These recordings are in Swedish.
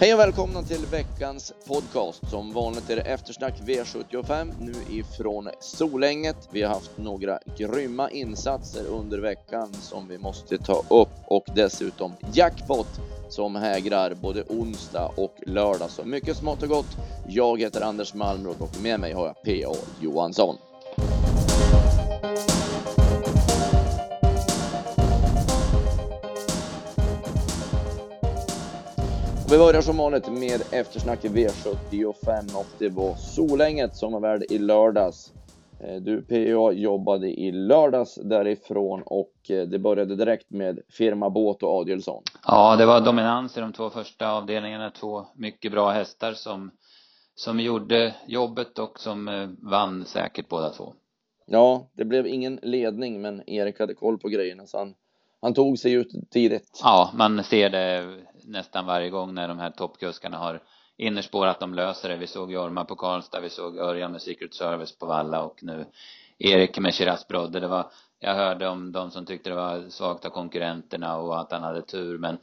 Hej och välkomna till veckans podcast. Som vanligt är det eftersnack V75 nu ifrån Solänget. Vi har haft några grymma insatser under veckan som vi måste ta upp och dessutom jackpot som hägrar både onsdag och lördag. Så mycket smått och gott. Jag heter Anders Malmrot och med mig har jag P.A. Johansson. Vi börjar som vanligt med eftersnack i V75 och det var Solänget som var värd i lördags. Eh, du PA jobbade i lördags därifrån och eh, det började direkt med Firma Båt och Adielsson. Ja, det var dominans i de två första avdelningarna. Två mycket bra hästar som, som gjorde jobbet och som eh, vann säkert båda två. Ja, det blev ingen ledning men Erik hade koll på grejerna så han, han tog sig ut tidigt. Ja, man ser det nästan varje gång när de här toppkuskarna har innerspår att de löser det. Vi såg Jorma på Karlstad, vi såg Örjan med Secret Service på Valla och nu Erik med Shiraz Brodde. Det var, jag hörde om de som tyckte det var svagt av konkurrenterna och att han hade tur men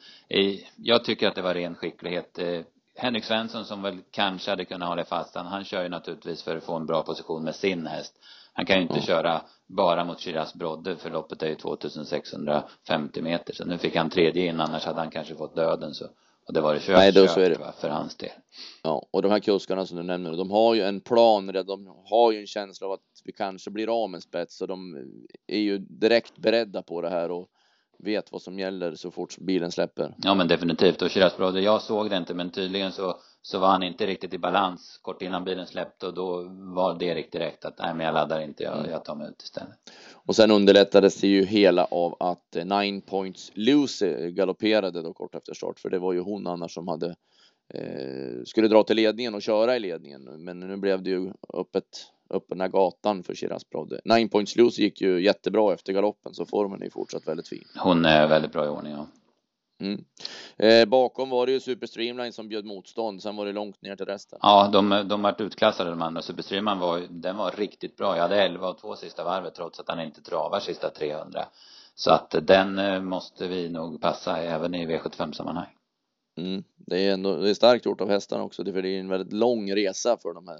jag tycker att det var ren skicklighet. Eh, Henrik Svensson som väl kanske hade kunnat hålla fast han, han kör ju naturligtvis för att få en bra position med sin häst. Han kan ju inte mm. köra bara mot Shiraz Brodde för loppet är ju 2650 meter så nu fick han tredje in annars hade han kanske fått döden så och det var det kört, Nej, då så är det. för hans del. Ja, och de här kuskarna som du nämner, de har ju en plan, de har ju en känsla av att vi kanske blir av med spets och de är ju direkt beredda på det här och vet vad som gäller så fort bilen släpper. Ja men definitivt. Och Shiraz Brodde, jag såg det inte men tydligen så så var han inte riktigt i balans kort innan bilen släppte och då var det riktigt direkt att nej men jag laddar inte, jag, jag tar mig ut istället. Och sen underlättades det ju hela av att eh, Nine Points Lucy galopperade då kort efter start. För det var ju hon annars som hade eh, skulle dra till ledningen och köra i ledningen. Men nu blev det ju öppet öppna gatan för Shiraz Brodde. Nine Points Lucy gick ju jättebra efter galoppen så formen är fortsatt väldigt fin. Hon är väldigt bra i ordning ja. Mm. Eh, bakom var det ju Super Streamline som bjöd motstånd, sen var det långt ner till resten. Ja, de, de vart utklassade de andra. Super Streamline var, den var riktigt bra. Jag hade 11 och 2 sista varvet trots att han inte travar sista 300. Så att den eh, måste vi nog passa även i V75 sammanhang. Mm. Det är ändå, det är starkt gjort av hästarna också, för det är en väldigt lång resa för de här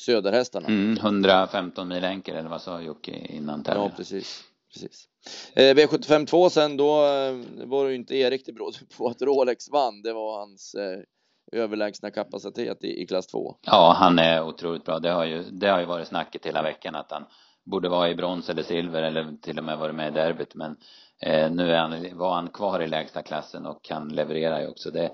söderhästarna. Mm, 115 mil enkel eller vad sa Jocke innan tävlingen? Ja, precis precis. Eh, V75 2 sen, då eh, var det ju inte Erik det berodde på att Rolex vann. Det var hans eh, överlägsna kapacitet i, i klass 2. Ja, han är otroligt bra. Det har ju, det har ju varit snacket hela veckan att han borde vara i brons eller silver eller till och med varit med i derbyt. Men Eh, nu är han, var han kvar i lägsta klassen och han levererar ju också. Det,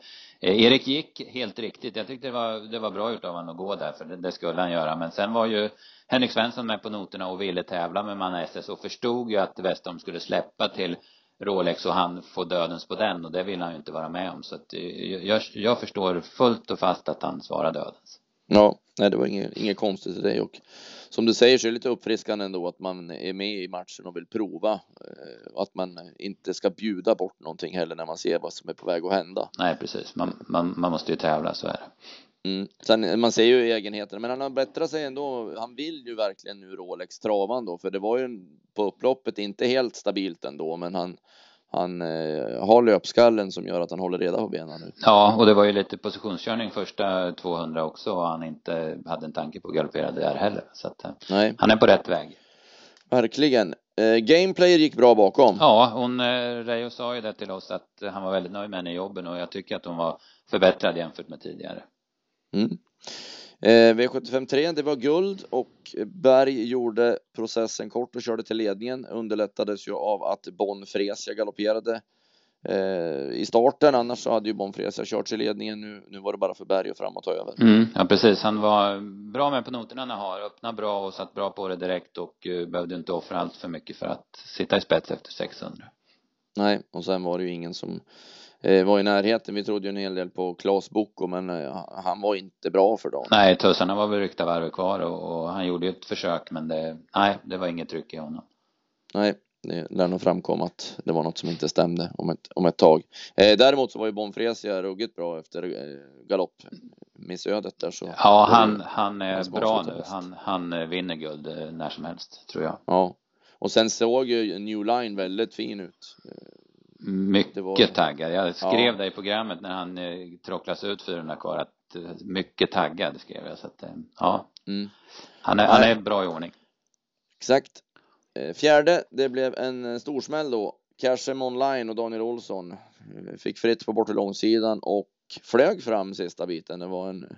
eh, Erik gick helt riktigt. Jag tyckte det var, det var bra gjort av honom att gå där, för det, det skulle han göra. Men sen var ju Henrik Svensson med på noterna och ville tävla med Manna SS och förstod ju att Westholm skulle släppa till Rolex och han får dödens på den och det vill han ju inte vara med om så att eh, jag, jag förstår fullt och fast att han svarar dödens. Ja, nej det var inget, inget konstigt i det och som du säger så är det lite uppfriskande ändå att man är med i matchen och vill prova. Eh, att man inte ska bjuda bort någonting heller när man ser vad som är på väg att hända. Nej, precis. Man, man, man måste ju tävla, så är det. Mm. Sen, man ser ju egenheterna, men han har bättrat sig ändå. Han vill ju verkligen nu Rolex travan då, för det var ju på upploppet inte helt stabilt ändå, men han han eh, har löpskallen som gör att han håller reda på benen nu. Ja, och det var ju lite positionskörning första 200 också och han inte hade en tanke på att galoppera där heller. Så att, eh, Nej. han är på rätt väg. Verkligen. Eh, gameplayer gick bra bakom. Ja, hon, eh, Reijo sa ju det till oss att han var väldigt nöjd med henne i jobben och jag tycker att hon var förbättrad jämfört med tidigare. Mm. Eh, V75 3, det var guld och Berg gjorde processen kort och körde till ledningen. Underlättades ju av att Bon Fresia galopperade eh, i starten. Annars så hade ju Bon Fresia kört till ledningen. Nu, nu var det bara för Berg och framåt över. Mm, ja, precis. Han var bra med på noterna när han har. Öppnade bra och satt bra på det direkt och uh, behövde inte offra allt för mycket för att sitta i spets efter 600. Nej, och sen var det ju ingen som var i närheten. Vi trodde ju en hel del på Klas Boko, men eh, han var inte bra för dem. Nej, tussarna var väl ryckta varv kvar och, och, han gjorde ju ett försök, men det, nej, det var inget tryck i honom. Nej, det lär nog framkom att det var något som inte stämde om ett, om ett tag. Eh, däremot så var ju Bonfresia ruggigt bra efter eh, galoppmissödet där så. Ja, han, han är bra nu. Han, han vinner guld eh, när som helst, tror jag. Ja, och sen såg ju New Line väldigt fin ut. Mycket var... taggad. Jag skrev ja. det i programmet när han eh, trocklas ut 400 kvar att eh, mycket taggad skrev jag så att eh, ja. Mm. Han är, han är bra i ordning. Exakt. Eh, fjärde, det blev en eh, storsmäll då. Cashem Online och Daniel Olsson fick fritt på bortre långsidan och flög fram sista biten. Det var en,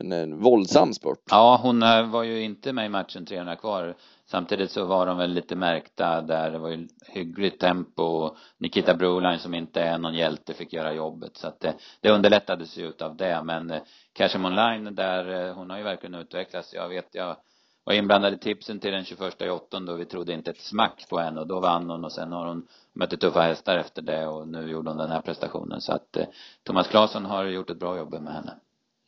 en, en våldsam spurt. Ja, hon eh, var ju inte med i matchen 300 kvar. Samtidigt så var de väl lite märkta där. Det var ju hyggligt tempo. Nikita Broline som inte är någon hjälte fick göra jobbet. Så att det, det underlättades ju utav det. Men eh, Cashem Online där, hon har ju verkligen utvecklats. Jag vet, jag var inblandad i tipsen till den 21 i 8 och vi trodde inte ett smack på henne och då vann hon och sen har hon mött tuffa hästar efter det och nu gjorde hon den här prestationen så att eh, Thomas Claesson har gjort ett bra jobb med henne.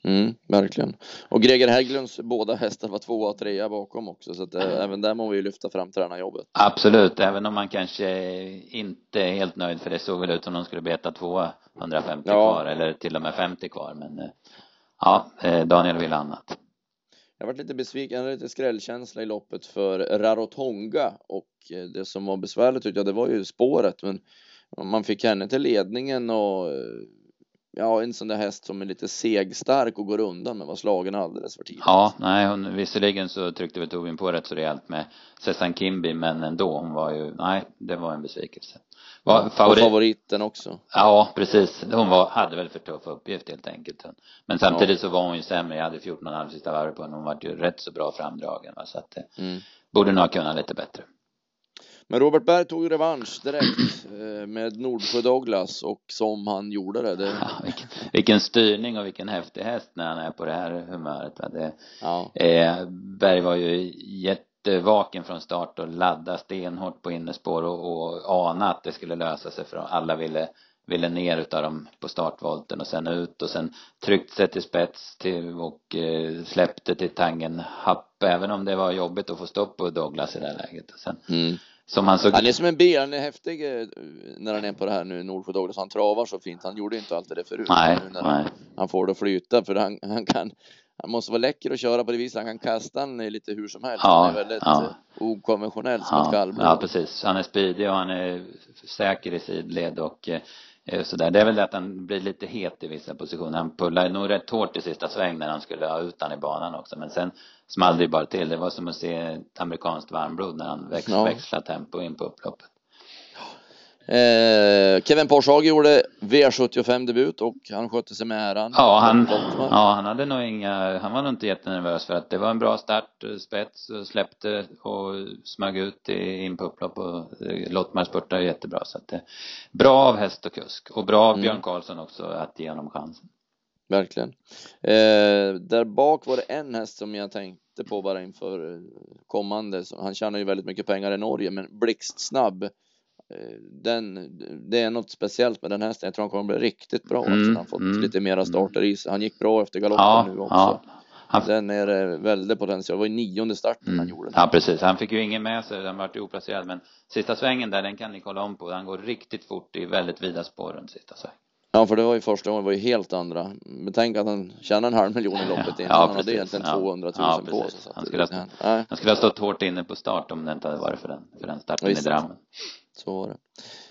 Mm, verkligen. Och Greger Hägglunds båda hästar var tvåa och trea bakom också så att mm. även där må vi ju lyfta fram tränarjobbet. Absolut, även om man kanske inte är helt nöjd för det såg väl ut som de skulle beta tvåa 150 ja. kvar eller till och med 50 kvar men eh, ja, eh, Daniel vill annat. Jag varit lite besviken, lite skrällkänsla i loppet för Rarotonga och det som var besvärligt tyckte jag det var ju spåret men man fick henne till ledningen och ja, en sån där häst som är lite segstark och går undan men var slagen alldeles för tidigt. Ja, nej, hon, visserligen så tryckte väl Tobin på rätt så rejält med Sessan Kimby, men ändå, hon var ju, nej, det var en besvikelse. Var, favorit... Och favoriten också. Ja, precis. Hon var, hade väl för tuff uppgift helt enkelt. Men samtidigt ja. så var hon ju sämre. Jag hade 14,5 sista varv på henne. Hon var ju rätt så bra framdragen. Va? Så att, mm. borde nog ha kunnat lite bättre. Men Robert Berg tog revansch direkt eh, med Nordsjö Douglas och som han gjorde det. det... Ja, vilken, vilken, styrning och vilken häftig häst när han är på det här humöret. Det, ja. eh, Berg var ju jättevaken från start och laddade stenhårt på innerspår och, och ana att det skulle lösa sig för alla ville ville ner utav dem på startvolten och sen ut och sen tryckt sig till spets till och eh, släppte till Tangen Happ även om det var jobbigt att få stopp på Douglas i det här läget och sen mm. Som han såg... Han är som en bil, han är häftig eh, när han är på det här nu, Nordsjö Douglas. Han travar så fint. Han gjorde inte alltid det förut. Nej, nej. Han får det att flyta för han, han kan han måste vara läcker att köra på det viset. Han kan kasta den lite hur som helst. Ja, han är väldigt ja. Eh, okonventionell som ja, ett kallblod. Ja, precis. Han är speedig och han är säker i sidled och eh, sådär. Det är väl det att han blir lite het i vissa positioner. Han pullar nog rätt hårt i sista sväng när han skulle ha ut den i banan också. Men sen small det bara till. Det var som att se ett amerikanskt varmblod när han väx, ja. växlade tempo in på upploppet. Eh, Kevin Porshage gjorde V75-debut och han skötte sig med äran. Ja, han, ja, han hade nog inga, han var nog inte jättenervös för att det var en bra start, spets, släppte och smög ut in på upplopp och eh, Lottmar spurtade jättebra så att det, bra av häst och kusk och bra av mm. Björn Karlsson också att ge honom chansen. Verkligen. Eh, där bak var det en häst som jag tänkte på bara inför eh, kommande. Han tjänar ju väldigt mycket pengar i Norge, men blixtsnabb. Eh, den, det är något speciellt med den hästen. Jag tror han kommer bli riktigt bra mm, efter han fått mm, lite mera starter i sig. Han gick bra efter galoppen ja, nu också. Ja. Han... Den är eh, väldigt potential. Det var i nionde starten mm. han gjorde det. Ja, precis. Han fick ju ingen med sig. Den vart ju oplacerad. Men sista svängen där, den kan ni kolla om på. Han går riktigt fort i väldigt vida spår runt sista svängen. Ja, för det var ju första gången, det var ju helt andra. Betänk att han tjänar en halv miljon i loppet innan. Ja, han hade egentligen ja. 200 000 ja, på sig. Han skulle, ha, han skulle ha stått hårt inne på start om det inte hade varit för den, för den starten i Drammen. Så var det.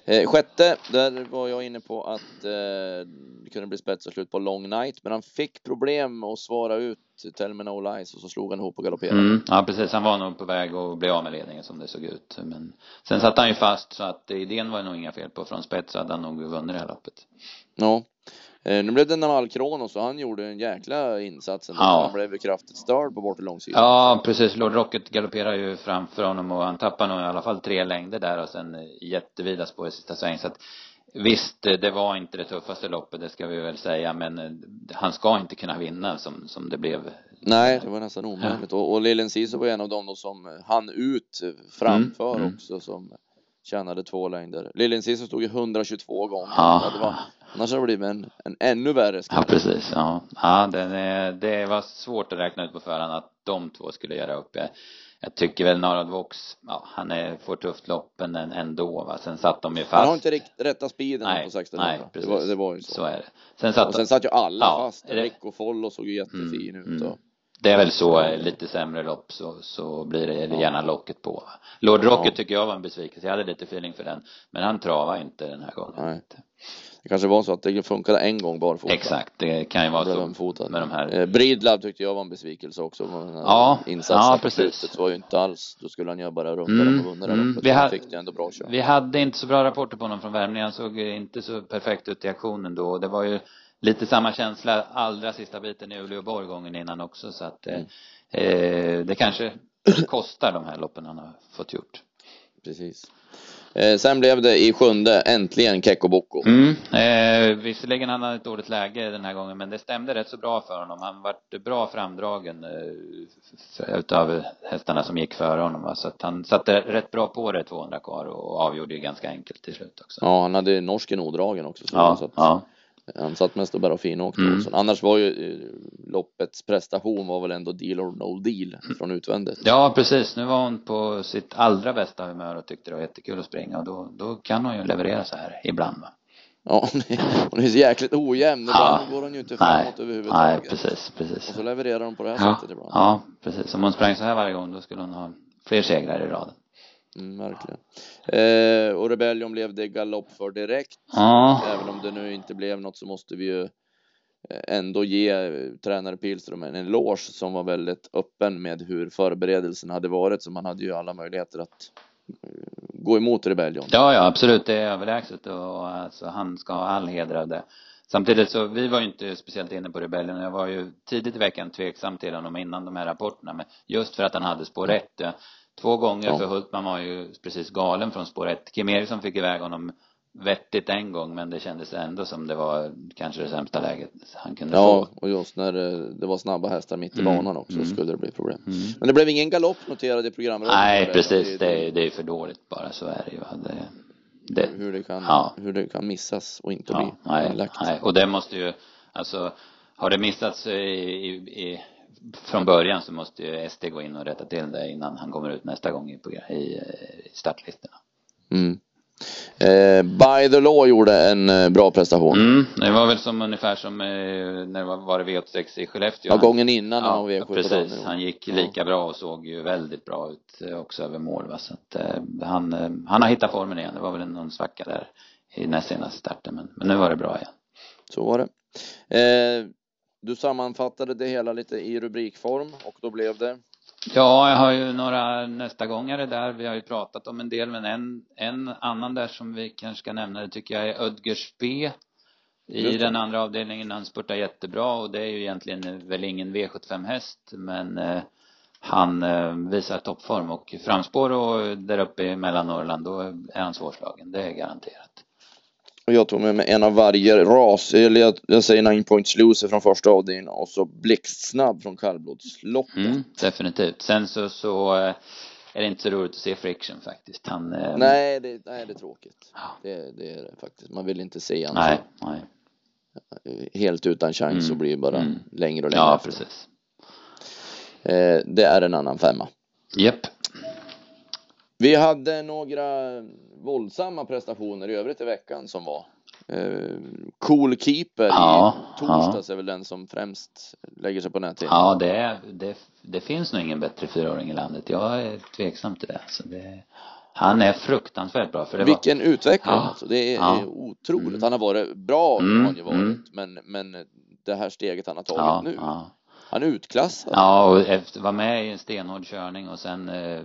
Eh, sjätte, där var jag inne på att eh, det kunde bli spets och slut på Long Night, men han fick problem att svara ut Tell me no lies och så slog han ihop och galopperade. Mm, ja, precis. Han var nog på väg att bli av med ledningen som det såg ut. Men sen satt han ju fast så att idén var det nog inga fel på. Från spets hade han nog vunnit det här loppet. Ja. Eh, nu blev det Naval Kronos och han gjorde en jäkla insats ändå. Ja. Han blev kraftigt störd på bortre långsidan. Ja, precis. Lord Rocket galopperar ju framför honom och han tappar nog i alla fall tre längder där och sen jättevida spår i sista sväng. Så att Visst, det var inte det tuffaste loppet, det ska vi väl säga, men eh, han ska inte kunna vinna som, som det blev. Nej, det var nästan omöjligt. Ja. Och, och Lillen Sisu var en av dem som hann ut framför mm, mm. också, som tjänade två längder. Lillen Sisu stod ju 122 gånger. Ja. Det var, annars hade det blivit en, en ännu värre skada. Ja, precis. Ja, ja det, det var svårt att räkna ut på förhand att de två skulle göra upp. Jag, jag tycker väl Narad Vox, ja, han är, får tufft lopp men ändå va. Sen satt de ju fast. Han har inte rikt, rätta speeden nej, på 16 Nej, precis. Det var, det var ju så. Så är det. Sen satt, och sen satt ju alla ja, fast. Rick och Follo såg ju jättefin mm, ut. Och... det är väl så, eh, lite sämre lopp så, så blir det gärna locket på. Lord Rocket ja. tycker jag var en besvikelse. Jag hade lite feeling för den. Men han travade inte den här gången. Nej. Det kanske var så att det funkade en gång barfota. Exakt, det kan ju vara så med de här. Eh, Bridlab tyckte jag var en besvikelse också. Ja, ja precis. Det var ju inte alls, då skulle han göra bara runda mm, och vunnit mm. Vi, hade, fick det ändå bra kör. vi hade inte så bra rapporter på honom från värmningen. Han såg inte så perfekt ut i aktionen då. Det var ju lite samma känsla allra sista biten i Uleåborg gången innan också så att mm. eh, det kanske kostar de här loppen han har fått gjort. Precis. Eh, sen blev det i sjunde äntligen Kekko Boko. Mm. Eh, visserligen han hade ett dåligt läge den här gången men det stämde rätt så bra för honom. Han vart bra framdragen eh, utav hästarna som gick före honom. Va? Så att han satte rätt bra på det 200 kvar och avgjorde ju ganska enkelt till slut också. Ja, han hade norsken odragen också. Så ja, så att... ja. Han satt mest och bara finåkte mm. Annars var ju eh, loppets prestation var väl ändå deal or no deal från utvändigt. Ja precis, nu var hon på sitt allra bästa humör och tyckte det var jättekul att springa och då, då kan hon ju leverera så här ibland va. Ja, hon är så jäkligt ojämn. Ibland ja. går hon ju inte framåt nej, överhuvudtaget. Nej, precis, precis. Och så levererar hon på det här ja. sättet ibland. Ja, precis. Om hon sprang så här varje gång då skulle hon ha fler segrar i raden. Mm, verkligen. Eh, och Rebellion blev det galopp för direkt. Ja. Även om det nu inte blev något så måste vi ju eh, ändå ge eh, tränare Pilström en eloge som var väldigt öppen med hur förberedelsen hade varit så man hade ju alla möjligheter att eh, gå emot Rebellion. Ja, ja, absolut. Det är överlägset och alltså, han ska ha all heder av det. Samtidigt så, vi var ju inte speciellt inne på Rebellion. Jag var ju tidigt i veckan tveksam till honom innan de här rapporterna. Men just för att han hade spår rätt. Två gånger ja. för Hultman var ju precis galen från spår ett. Kim Eriksson fick iväg honom vettigt en gång men det kändes ändå som det var kanske det sämsta läget han kunde ja, få. Ja, och just när det var snabba hästar mitt i mm. banan också mm. skulle det bli problem. Mm. Men det blev ingen galopp noterad i programmet. Nej, precis. Det, det, det är för dåligt bara, så är det ju. Det, det, hur, det kan, ja. hur det kan missas och inte ja, bli nej, nej, och det måste ju, alltså har det missats i, i, i från början så måste ju SD gå in och rätta till det innan han kommer ut nästa gång i, i, i startlistorna. Mm. Eh, By the Law gjorde en eh, bra prestation. Mm, det var väl som ungefär som eh, när det var, var det V86 i Skellefteå. Ja, gången innan ja, han var V7 precis. Han gick lika ja. bra och såg ju väldigt bra ut eh, också över mål va. Så att eh, han, eh, han har hittat formen igen. Det var väl någon svacka där i näst senaste starten men, men nu var det bra igen. Så var det. Du sammanfattade det hela lite i rubrikform och då blev det? Ja, jag har ju några nästa gångare där. Vi har ju pratat om en del, men en, en annan där som vi kanske ska nämna, det tycker jag är Ödgers B. I den andra avdelningen, han spurtar jättebra och det är ju egentligen väl ingen V75 häst, men eh, han eh, visar toppform och framspår och där uppe i Mellannorrland, då är han svårslagen. Det är garanterat. Och jag tog med mig en av varje ras. Eller jag, jag säger Nine Points Loser från första avdelningen och så blixtsnabb från kallblodsloppet. Mm, definitivt. Sen så, så eh, är det inte så roligt att se Friction faktiskt. Han, eh... nej, det, nej, det är tråkigt. Ja. Det, det, är det faktiskt. Man vill inte se honom nej, nej. helt utan chans mm. och blir bara mm. längre och längre. Ja, efter. precis. Eh, det är en annan femma. Japp. Yep. Vi hade några våldsamma prestationer i övrigt i veckan som var. Eh, cool Keeper ja, i torsdags ja. är väl den som främst lägger sig på nätet. Ja, det, är, det, det finns nog ingen bättre fyraåring i landet. Jag är tveksam till det. Så det han är fruktansvärt bra. För det Vilken var... utveckling ja, alltså. Det är, ja. otroligt. Mm. Han har varit bra, mm, har ju varit. Mm. Men, men det här steget han har tagit ja, nu. Han är utklassad. Ja, och efter, var med i en stenhård körning och sen eh,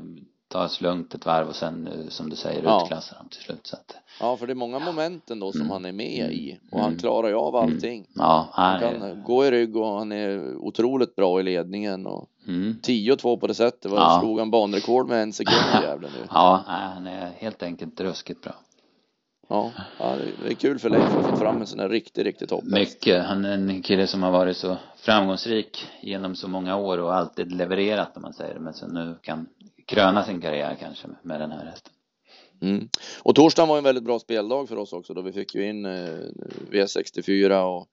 ta lugnt ett varv och sen eh, som du säger ja. utklassa dem till slut så att Ja för det är många moment ändå som mm. han är med i och han mm. klarar ju av mm. allting. Ja, han, han kan är... gå i rygg och han är otroligt bra i ledningen och mm. 10 och 2 på det sättet var ja. slog han banrekord med en sekund jävlar nu. Ja, han är helt enkelt ruskigt bra. Ja, det är kul för Leif att få fram en sån här riktig, riktigt topp. Mycket. Han är en kille som har varit så framgångsrik genom så många år och alltid levererat om man säger det. Men så nu kan kröna sin karriär kanske med den här hästen. Mm. Och torsdagen var en väldigt bra speldag för oss också då vi fick ju in eh, V64 och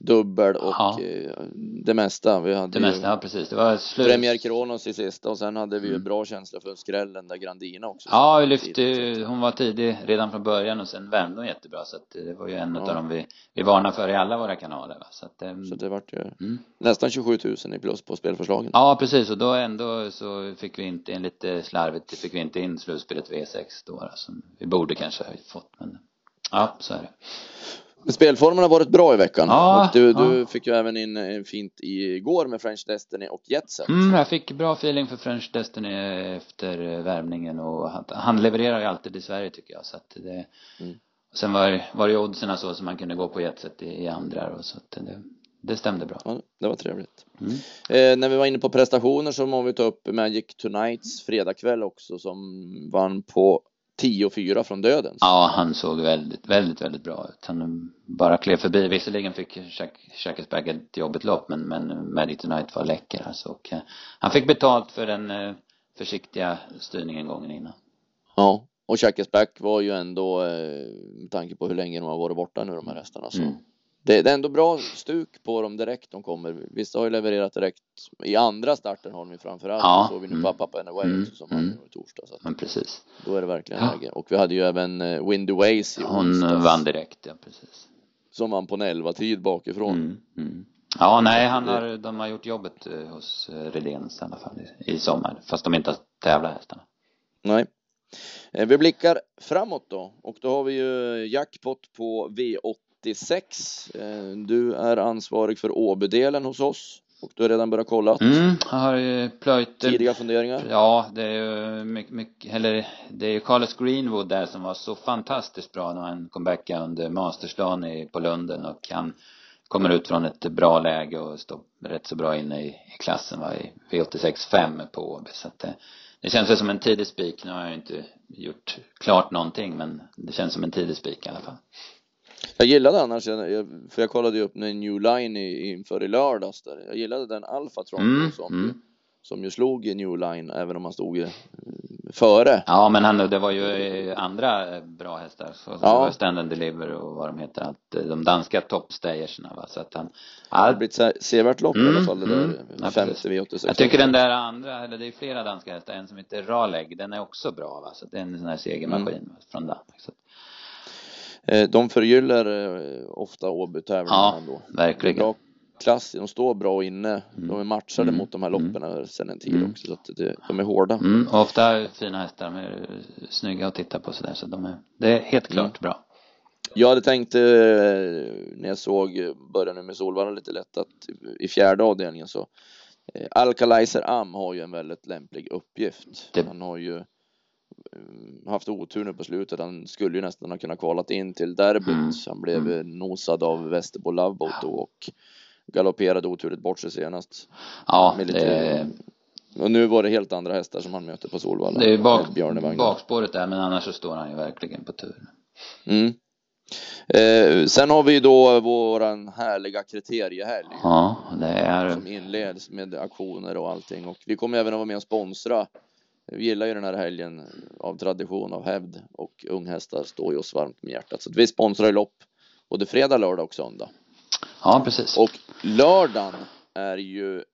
dubbel och Ja. eh, det mesta. Vi hade Det mesta, ja precis. Det var slut. Premier Kronos i sista och sen hade vi ju Mm. bra känsla för skrällen där Grandina också. Ja, vi lyfte ju, hon var tidig redan från början och sen värmde hon jättebra så att det var ju en Ja. av dem vi, vi varnar för i alla våra kanaler va. Så att, att- Så det vart ju mm. nästan 27 000 i plus på spelförslagen. Ja, precis och då ändå så fick vi inte, enligt eh, slarvigt, fick vi inte in slutspelet V6 då då, som vi borde kanske ha fått men ja, så är det. Men spelformen har varit bra i veckan. Ja, och du, du ja. fick ju även in en fint igår med French Destiny och Jetset. Mm, jag fick bra feeling för French Destiny efter eh, värmningen och han, han levererar ju alltid i Sverige tycker jag så att det Mm. Sen var, var det ju oddsen så som man kunde gå på jetset i, i andra och så att det, det stämde bra. Ja, det var trevligt. Mm. Eh, när vi var inne på prestationer så må vi ta upp Magic Tonights fredagkväll också som vann på 10-4 från dödens. Ja, han såg väldigt, väldigt, väldigt bra ut. Han bara klev förbi. Visserligen fick Shackesberg ett jobbigt lopp, men, men Magic Tonight var läcker alltså. Och, eh, han fick betalt för den eh, försiktiga styrningen gången innan. Ja, och Shackesback var ju ändå eh, med tanke på hur länge de har varit borta nu de här hästarna så Mm. Det, det, är ändå bra stuk på dem direkt de kommer. Vissa har ju levererat direkt. I andra starten har de ju framförallt. Ja. Så vi nu mm. på Pappa and Away också som mm. vann i torsdag. Så ja, precis. Då är det verkligen ja. läge. Och vi hade ju även eh, uh, Windy Ways i Hon onsdags, vann direkt, ja precis. Som vann på en 11-tid bakifrån. Mm. Mm. Ja, nej, han har, de har gjort jobbet eh, hos eh, Redéns i alla fall i, i sommar. Fast de inte har tävlat hästarna. Nej. Vi blickar framåt då och då har vi ju jackpot på V8 86. Eh, du är ansvarig för Åbydelen hos oss och du har redan börjat kolla. Mm, jag har ju plöjt Tidiga funderingar? Ja, det är ju mycket, mycket, eller det är ju Carlos Greenwood där som var så fantastiskt bra när han kom back under Mastersdagen i, på Lunden och han kommer ut från ett bra läge och står rätt så bra inne i, i klassen var i V86 5 på Åby så att det, det känns väl som en tidig spik, nu har jag inte gjort klart någonting men det känns som en tidig spik i alla fall. Jag gillade annars, för jag kollade ju upp en New Line i, inför i lördags där. Jag gillade den Alphatron Mm, som, mm. Ju, som ju slog i New Line även om han stod eh, före. Ja men han, det var ju eh, andra eh, bra hästar. Så, så Ja. det var Stand and Deliver och vad de heter. Allt, de danska toppstagerserna va. Så att han, Det har blivit se- sevärt lopp i Mm, alla fall det där mm. Ja, femte precis. V86. jag tycker den där andra, eller det är flera danska hästar, en som heter Raleg, den är också bra va. Så det är en sån här segermaskin Mm. från Danmark. Så, De förgyller eh, ofta Åby-tävlingarna ja, ändå. verkligen. Bra klass, de står bra inne. De är matchade Mm. mot de här Mm. loppen sedan en tid Mm. också. Så att det, de är hårda. Mm, och ofta fina hästar, de är snygga att titta på sådär. Så de är, det är helt klart bra. Jag hade tänkt eh, när jag såg eh, början nu med Solvalla lite lätt att i fjärde avdelningen så eh, Alcalizer Am har ju en väldigt lämplig uppgift. Det- Han har ju eh, haft otur nu på slutet. Han skulle ju nästan ha kunnat kvalat in till derbyt. Mm. Han blev eh, nosad av Västerbo Loveboat och galopperade oturligt bort sig senast. Ja, det Och nu var det helt andra hästar som han möter på Solvalla. det är bak, Med Björnevagnen. bakspåret där, men annars så står han ju verkligen på tur. Mm. Eh, sen har vi ju då våran härliga kriteriehelg. Ja, det är, som inleds med aktioner och allting och vi kommer även att vara med och sponsra. Vi gillar ju den här helgen av tradition, av hävd och unghästar står ju oss varmt med hjärtat. Så vi sponsrar ju lopp både fredag, lördag och söndag. ja precis. Och lördagen är ju eh,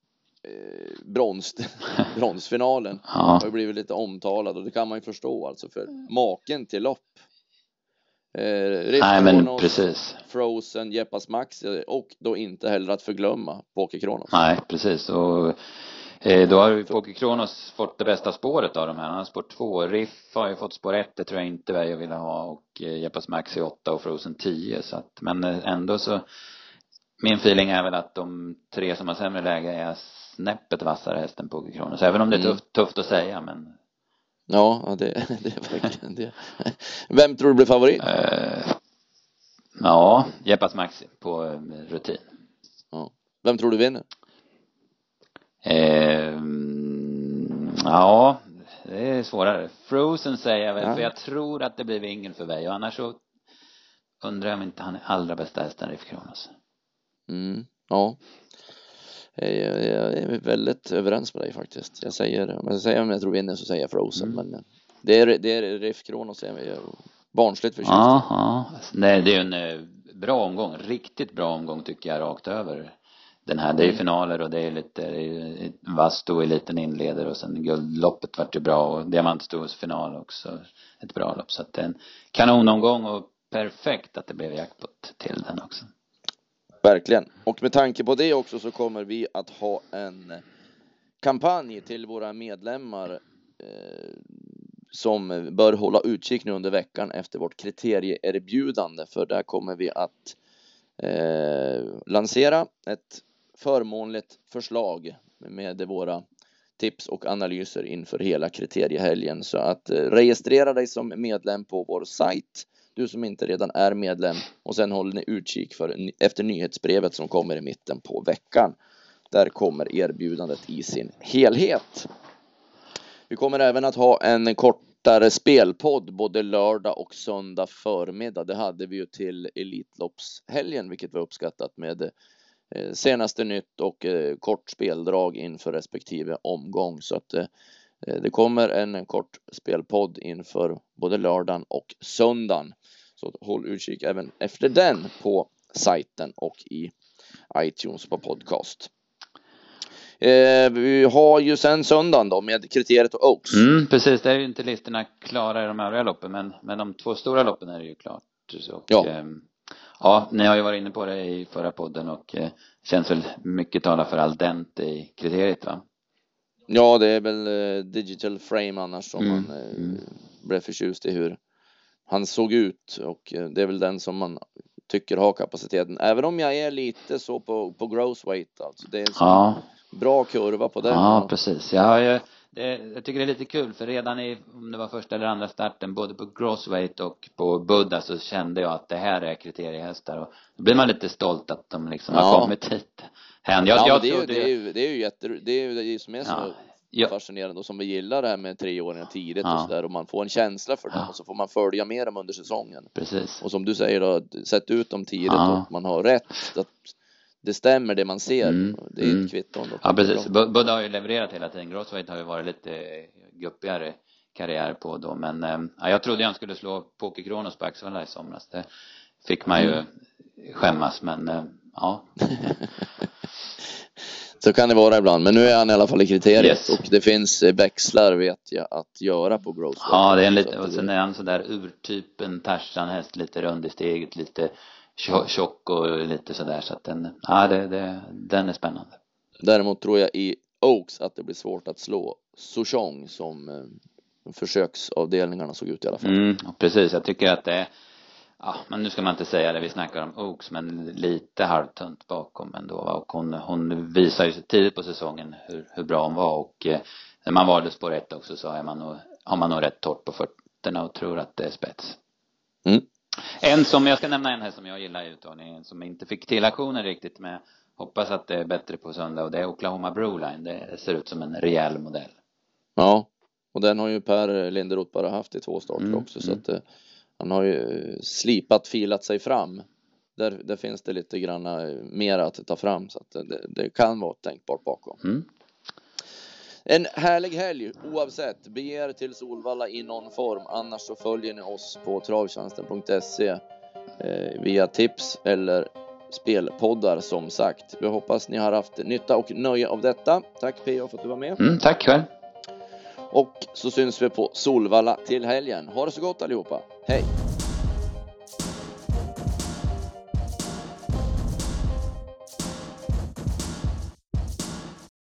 brons, bronsfinalen. Ja, Har ju blivit lite omtalad och det kan man ju förstå alltså för maken till lopp. Eh, nej men Kronos, precis. Frozen, Jeppas Max och då inte heller att förglömma Poker Kronos. Nej, precis. Och då har Poker Kronos fått det bästa spåret av de här. Han har spår två. Riff har ju fått spår ett, det tror jag inte Väjo ville ha. Och eh, Jeppas Max är åtta och Frozen 10. Så att, men eh, ändå så, min feeling är väl att de tre som har sämre läge är snäppet vassare hästen Poker Kronos. Även om det är Mm. tufft, tufft att säga, men Ja, det, det är verkligen det. Vem tror du blir favorit? eh, ja, Jeppas Max på eh, rutin. Ja. Vem tror du vinner? Ehm, ja, det är svårare. Frozen säger jag väl, Ja. för jag tror att det blir vingel för mig. Och annars så undrar jag om inte han är allra bästa hästen Riff Kronos. Mm, ja. Jag, är väldigt överens med dig faktiskt. Jag säger, om jag säger om jag tror vinner så säger jag Frozen, Mm. men det är, det är Riff Kronos är jag barnsligt förtjust. Ja. Nej, det är en eh, bra omgång, riktigt bra omgång tycker jag rakt över den här. Det är ju Mm. finaler och det är lite, Vasto eliten inleder och sen guldloppet vart ju bra och diamantstos final också. Ett bra lopp så att det är en kanonomgång och perfekt att det blev jackpot till den också. Verkligen. Och med tanke på det också så kommer vi att ha en kampanj till våra medlemmar eh, som bör hålla utkik nu under veckan efter vårt kriterieerbjudande för där kommer vi att eh, lansera ett förmånligt förslag med våra tips och analyser inför hela kriteriehelgen så att eh, registrera dig som medlem på vår sajt du som inte redan är medlem och sen håller ni utkik för, efter nyhetsbrevet som kommer i mitten på veckan. Där kommer erbjudandet i sin helhet. Vi kommer även att ha en kortare spelpodd både lördag och söndag förmiddag. Det hade vi ju till Elitloppshelgen, vilket var uppskattat med senaste nytt och eh, kort speldrag inför respektive omgång. Så att eh, det kommer en kort spelpodd inför både lördagen och söndagen. Så håll utkik även efter den på sajten och i iTunes på podcast. Eh, vi har ju sen söndagen då med kriteriet och Oaks. Mm, precis. Det är ju inte listorna klara i de övriga loppen men, men de två stora loppen är det ju klart. Och, Ja. ehm, ja, ni har ju varit inne på det i förra podden och eh, känns väl mycket tala för al dente i kriteriet va? Ja, det är väl eh, digital frame annars som Mm, man eh, mm. blev förtjust i hur han såg ut och eh, det är väl den som man tycker har kapaciteten. Även om jag är lite så på, på gross weight alltså. Det är en Ja, bra kurva på den. ja precis. Ja, jag, det, jag tycker det är lite kul för redan i, om det var första eller andra starten, både på Grossweight och på Buddha så kände jag att det här är kriteriehästar och då blir man lite stolt att de liksom Ja. har kommit hit. Hän. Jag, ja, jag det, är ju, det, är ju, det är ju jätte, det är ju det som är så Ja. Ja. fascinerande och som vi gillar det här med treåringar tidigt Ja. och sådär och man får en känsla för dem och så får man följa med dem under säsongen. Precis. Och som du säger då, sätt ut dem tidigt och man har rätt att det stämmer det man ser. Mm, Det är mm. ett kvitto. Ja, precis. Buddha har ju levererat hela tiden. Grossweight har ju varit lite guppigare karriär på då, men eh, ja, jag trodde han skulle slå Poker Kronos på Axevalla i somras. Det fick man ju Mm. skämmas, men eh, ja. Så kan det vara ibland, men nu är han i alla fall i kriteriet Yes. och det finns eh, växlar vet jag att göra på Growth. Ja, det är en Så lite, att och sen är han sådär urtypen Tarzan-häst, lite rund i steget, lite tjock och lite sådär så att den, ja det, det, den är spännande. Däremot tror jag i Oaks att det blir svårt att slå Souchong som eh, försöksavdelningarna såg ut i alla fall. Mm, precis. Jag tycker att det är, ja, men nu ska man inte säga det, vi snackar om Oaks, men lite halvtunt bakom ändå. va. Och hon, hon visar ju tidigt på säsongen hur, hur bra hon var och eh, när man valde spår rätt också så är man nog, har man nog rätt torrt på fötterna och tror att det är spets. Mm. En som, jag ska nämna en här som jag gillar i uttagningen, som inte fick till aktionen riktigt med Hoppas att det är bättre på söndag och det är Oklahoma Broline. Det ser ut som en rejäl modell. Ja, och den har ju Per Linderoth bara haft i två starter Mm, också så mm. att eh, han har ju slipat, filat sig fram. Där, där finns det lite granna mer att ta fram så att det, det kan vara tänkbart bakom. Mm. En härlig helg oavsett. Bege er till Solvalla i någon form. Annars så följer ni oss på travtjänsten.se eh, via tips eller spelpoddar som sagt. Vi hoppas ni har haft nytta och nöje av detta. Tack PO för att du var med. Mm, tack själv. Och så syns vi på Solvalla till helgen. Ha det så gott allihopa. Hej!